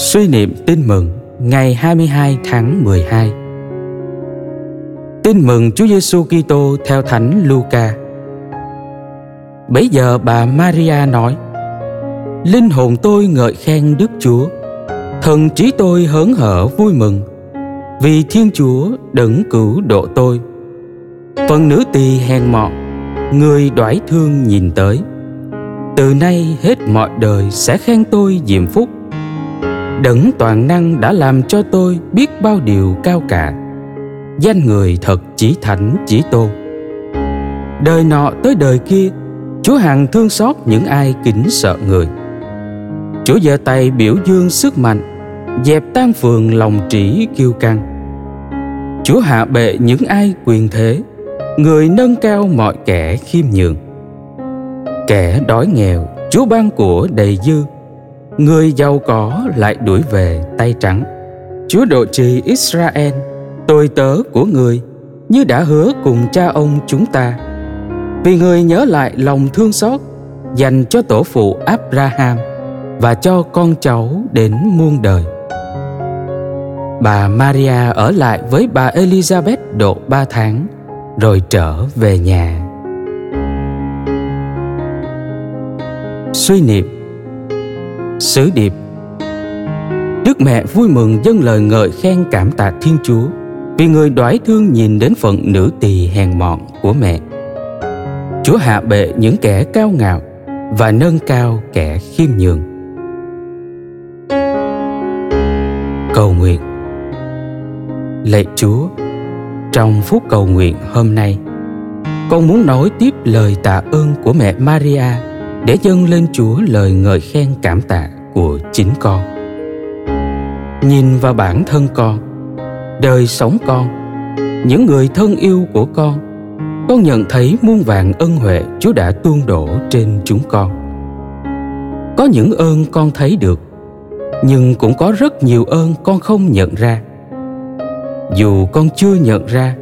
Suy niệm tin mừng ngày 22 tháng 12 Tin mừng Chúa Giêsu Kitô theo Thánh Luca. Bấy giờ bà Maria nói: Linh hồn tôi ngợi khen Đức Chúa, thần trí tôi hớn hở vui mừng, vì Thiên Chúa đấng cứu độ tôi. Phần nữ tỳ hèn mọn, người đoái thương nhìn tới. Từ nay hết mọi đời sẽ khen tôi diệm phúc. Đấng toàn năng đã làm cho tôi biết bao điều cao cả. Danh người thật chỉ thánh, chỉ tôn đời nọ tới đời kia, chúa hằng thương xót những ai kính sợ người. Chúa giơ tay biểu dương sức mạnh, dẹp tan phường lòng trĩ kiêu căng. Chúa hạ bệ những ai quyền thế, người nâng cao mọi kẻ khiêm nhường. Kẻ đói nghèo, chúa ban của đầy dư người giàu có lại đuổi về tay trắng. Chúa độ trì israel, tôi tớ của người, như đã hứa cùng cha ông chúng ta. Vì người nhớ lại lòng thương xót, dành cho tổ phụ abraham và cho con cháu đến muôn đời. Bà maria ở lại với bà elizabeth độ ba tháng, rồi trở về nhà. Suy niệm sứ điệp. Đức mẹ vui mừng dâng lời ngợi khen cảm tạ thiên chúa, vì người đoái thương nhìn đến phận nữ tỳ hèn mọn của mẹ. Chúa hạ bệ những kẻ cao ngạo và nâng cao kẻ khiêm nhường. Cầu nguyện. Lạy chúa, trong phút cầu nguyện hôm nay, con muốn nói tiếp lời tạ ơn của mẹ maria để dâng lên chúa lời ngợi khen cảm tạ của chính con. Nhìn vào bản thân con, đời sống con, những người thân yêu của con con nhận thấy muôn vàng ân huệ chúa đã tuôn đổ trên chúng con. Có những ơn con thấy được, nhưng cũng có rất nhiều ơn con không nhận ra. Dù con chưa nhận ra,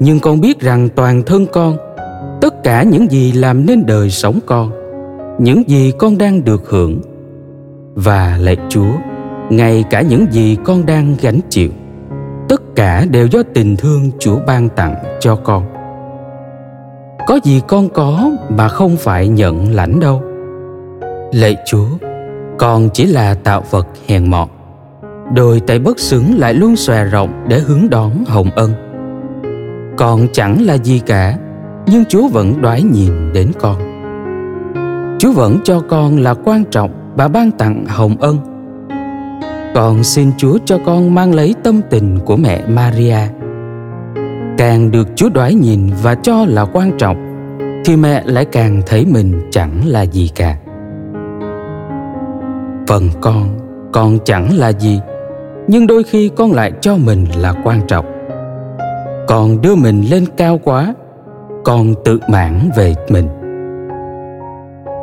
nhưng con biết rằng toàn thân con, tất cả những gì làm nên đời sống con những gì con đang được hưởng. Và lạy chúa, ngay cả những gì con đang gánh chịu, tất cả đều do tình thương chúa ban tặng cho con. Có gì con có mà không phải nhận lãnh đâu. Lạy chúa, con chỉ là tạo vật hèn mọn, đôi tay bất xứng lại luôn xòe rộng để hướng đón hồng ân. Con chẳng là gì cả, nhưng chúa vẫn đoái nhìn đến con chúa vẫn cho con là quan trọng và ban tặng hồng ân con xin Chúa cho con mang lấy tâm tình của mẹ Maria. Càng được Chúa đoái nhìn và cho là quan trọng, thì mẹ lại càng thấy mình chẳng là gì cả. Phần con, con chẳng là gì, nhưng đôi khi con lại cho mình là quan trọng. Con đưa mình lên cao quá, con tự mãn về mình.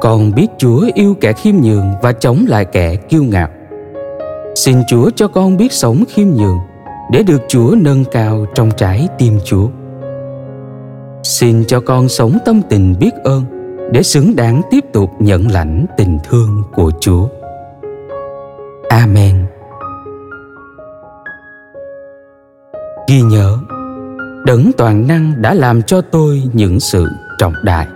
Con biết Chúa yêu kẻ khiêm nhường và chống lại kẻ kiêu ngạo Xin Chúa cho con biết sống khiêm nhường để được Chúa nâng cao trong trái tim Chúa. Xin cho con sống tâm tình biết ơn để xứng đáng tiếp tục nhận lãnh tình thương của Chúa. Amen. Ghi nhớ, đấng toàn năng đã làm cho tôi những sự trọng đại